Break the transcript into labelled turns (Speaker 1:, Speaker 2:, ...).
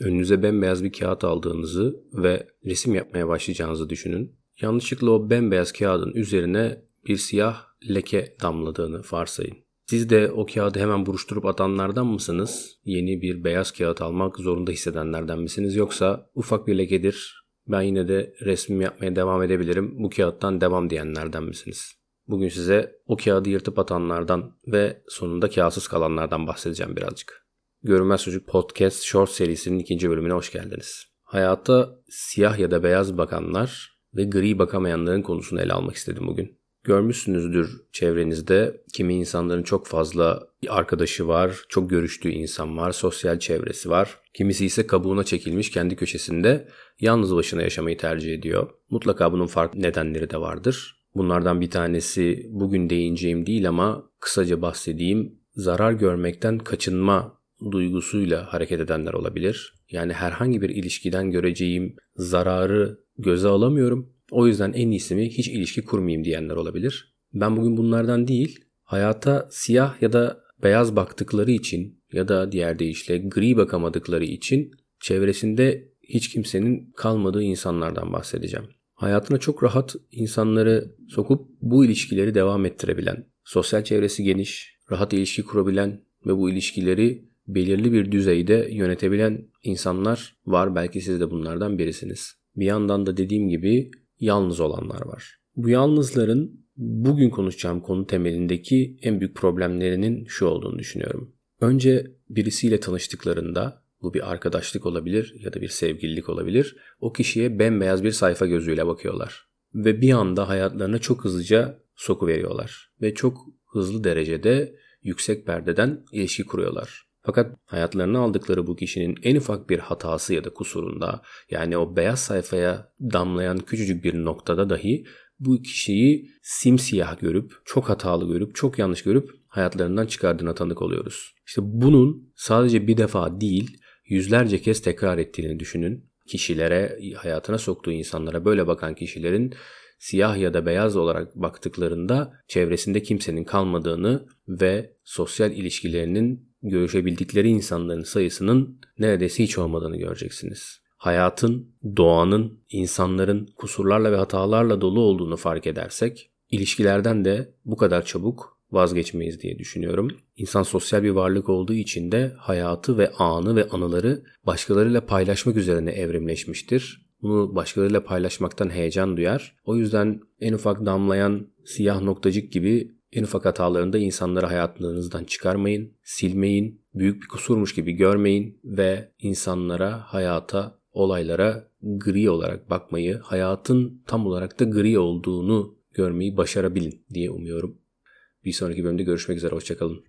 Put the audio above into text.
Speaker 1: Önünüze bembeyaz bir kağıt aldığınızı ve resim yapmaya başlayacağınızı düşünün. Yanlışlıkla o bembeyaz kağıdın üzerine bir siyah leke damladığını varsayın. Siz de o kağıdı hemen buruşturup atanlardan mısınız? Yeni bir beyaz kağıt almak zorunda hissedenlerden misiniz? Yoksa ufak bir lekedir, ben yine de resmim yapmaya devam edebilirim, bu kağıttan devam diyenlerden misiniz? Bugün size o kağıdı yırtıp atanlardan ve sonunda kağıtsız kalanlardan bahsedeceğim birazcık. Görünmez Çocuk Podcast Short serisinin ikinci bölümüne hoş geldiniz. Hayata siyah ya da beyaz bakanlar ve gri bakamayanların konusunu ele almak istedim bugün. Görmüşsünüzdür çevrenizde kimi insanların çok fazla arkadaşı var, çok görüştüğü insan var, sosyal çevresi var. Kimisi ise kabuğuna çekilmiş kendi köşesinde yalnız başına yaşamayı tercih ediyor. Mutlaka bunun farklı nedenleri de vardır. Bunlardan bir tanesi bugün değineceğim değil ama kısaca bahsedeyim. Zarar görmekten kaçınma duygusuyla hareket edenler olabilir. Yani herhangi bir ilişkiden göreceğim zararı göze alamıyorum o yüzden en iyisi mi hiç ilişki kurmayayım diyenler olabilir. Ben bugün bunlardan değil, hayata siyah ya da beyaz baktıkları için ya da diğer deyişle gri bakamadıkları için çevresinde hiç kimsenin kalmadığı insanlardan bahsedeceğim. Hayatına çok rahat insanları sokup bu ilişkileri devam ettirebilen, sosyal çevresi geniş, rahat ilişki kurabilen ve bu ilişkileri belirli bir düzeyde yönetebilen insanlar var. Belki siz de bunlardan birisiniz. Bir yandan da dediğim gibi yalnız olanlar var. Bu yalnızların bugün konuşacağım konu temelindeki en büyük problemlerinin şu olduğunu düşünüyorum. Önce birisiyle tanıştıklarında bu bir arkadaşlık olabilir ya da bir sevgililik olabilir. O kişiye bembeyaz bir sayfa gözüyle bakıyorlar. Ve bir anda hayatlarına çok hızlıca soku veriyorlar. Ve çok hızlı derecede yüksek perdeden ilişki kuruyorlar. Fakat hayatlarını aldıkları bu kişinin en ufak bir hatası ya da kusurunda yani o beyaz sayfaya damlayan küçücük bir noktada dahi bu kişiyi simsiyah görüp, çok hatalı görüp, çok yanlış görüp hayatlarından çıkardığına tanık oluyoruz. İşte bunun sadece bir defa değil, yüzlerce kez tekrar ettiğini düşünün. Kişilere, hayatına soktuğu insanlara böyle bakan kişilerin siyah ya da beyaz olarak baktıklarında çevresinde kimsenin kalmadığını ve sosyal ilişkilerinin görüşebildikleri insanların sayısının neredeyse hiç olmadığını göreceksiniz. Hayatın, doğanın, insanların kusurlarla ve hatalarla dolu olduğunu fark edersek, ilişkilerden de bu kadar çabuk vazgeçmeyiz diye düşünüyorum. İnsan sosyal bir varlık olduğu için de hayatı ve anı ve anıları başkalarıyla paylaşmak üzerine evrimleşmiştir. Bunu başkalarıyla paylaşmaktan heyecan duyar. O yüzden en ufak damlayan siyah noktacık gibi en ufak hatalarında insanları hayatınızdan çıkarmayın, silmeyin, büyük bir kusurmuş gibi görmeyin ve insanlara, hayata, olaylara gri olarak bakmayı, hayatın tam olarak da gri olduğunu görmeyi başarabilin diye umuyorum. Bir sonraki bölümde görüşmek üzere, hoşçakalın.